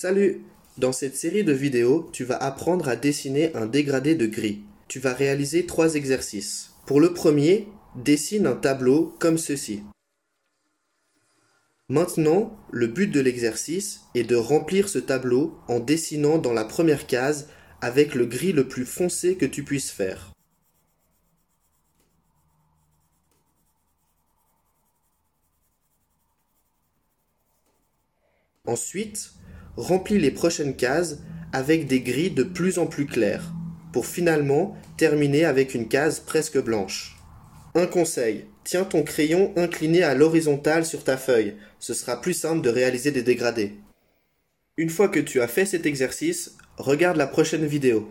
Salut Dans cette série de vidéos, tu vas apprendre à dessiner un dégradé de gris. Tu vas réaliser trois exercices. Pour le premier, dessine un tableau comme ceci. Maintenant, le but de l'exercice est de remplir ce tableau en dessinant dans la première case avec le gris le plus foncé que tu puisses faire. Ensuite, remplis les prochaines cases avec des gris de plus en plus clairs, pour finalement terminer avec une case presque blanche. Un conseil, tiens ton crayon incliné à l'horizontale sur ta feuille, ce sera plus simple de réaliser des dégradés. Une fois que tu as fait cet exercice, regarde la prochaine vidéo.